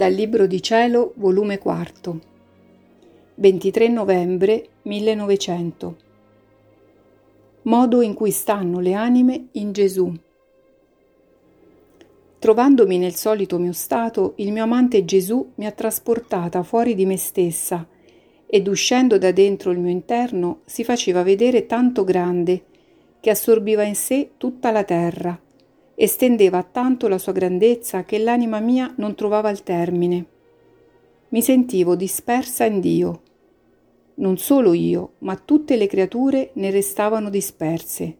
Dal Libro di Cielo, volume 4, 23 novembre 1900. Modo in cui stanno le anime in Gesù. Trovandomi nel solito mio stato, il mio amante Gesù mi ha trasportata fuori di me stessa ed uscendo da dentro il mio interno si faceva vedere tanto grande che assorbiva in sé tutta la terra estendeva tanto la sua grandezza che l'anima mia non trovava il termine. Mi sentivo dispersa in Dio. Non solo io, ma tutte le creature ne restavano disperse.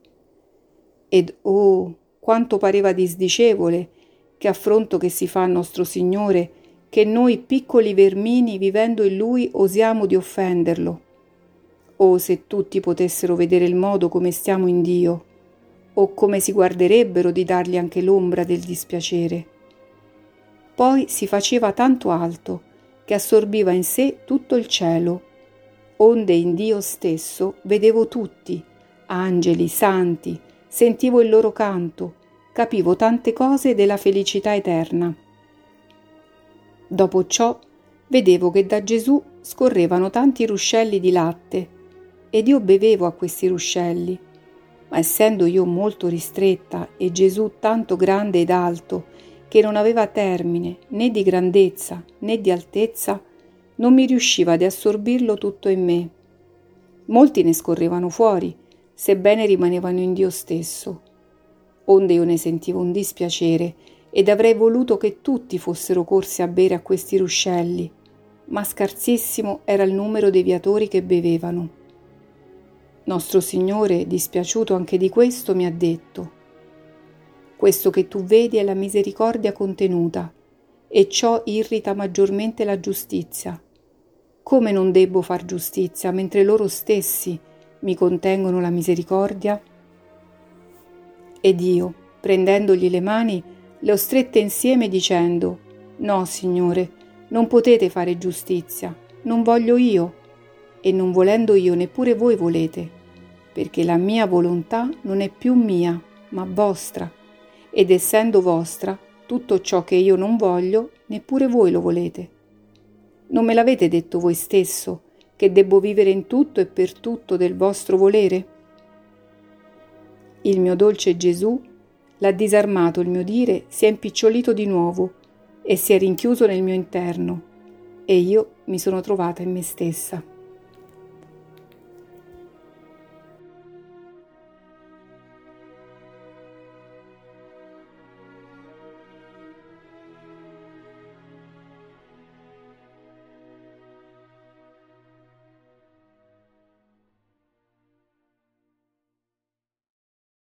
Ed oh, quanto pareva disdicevole che affronto che si fa a nostro Signore, che noi piccoli vermini vivendo in Lui osiamo di offenderlo. Oh, se tutti potessero vedere il modo come stiamo in Dio o come si guarderebbero di dargli anche l'ombra del dispiacere. Poi si faceva tanto alto che assorbiva in sé tutto il cielo, onde in Dio stesso vedevo tutti, angeli, santi, sentivo il loro canto, capivo tante cose della felicità eterna. Dopo ciò vedevo che da Gesù scorrevano tanti ruscelli di latte ed io bevevo a questi ruscelli ma essendo io molto ristretta e Gesù tanto grande ed alto, che non aveva termine né di grandezza né di altezza, non mi riusciva di assorbirlo tutto in me. Molti ne scorrevano fuori, sebbene rimanevano in Dio stesso. Onde io ne sentivo un dispiacere ed avrei voluto che tutti fossero corsi a bere a questi ruscelli, ma scarsissimo era il numero dei viatori che bevevano. Nostro Signore, dispiaciuto anche di questo, mi ha detto, questo che tu vedi è la misericordia contenuta, e ciò irrita maggiormente la giustizia. Come non debbo far giustizia mentre loro stessi mi contengono la misericordia? Ed io, prendendogli le mani, le ho strette insieme dicendo, No, Signore, non potete fare giustizia, non voglio io, e non volendo io neppure voi volete perché la mia volontà non è più mia, ma vostra, ed essendo vostra, tutto ciò che io non voglio, neppure voi lo volete. Non me l'avete detto voi stesso, che debbo vivere in tutto e per tutto del vostro volere? Il mio dolce Gesù l'ha disarmato il mio dire, si è impicciolito di nuovo e si è rinchiuso nel mio interno, e io mi sono trovata in me stessa.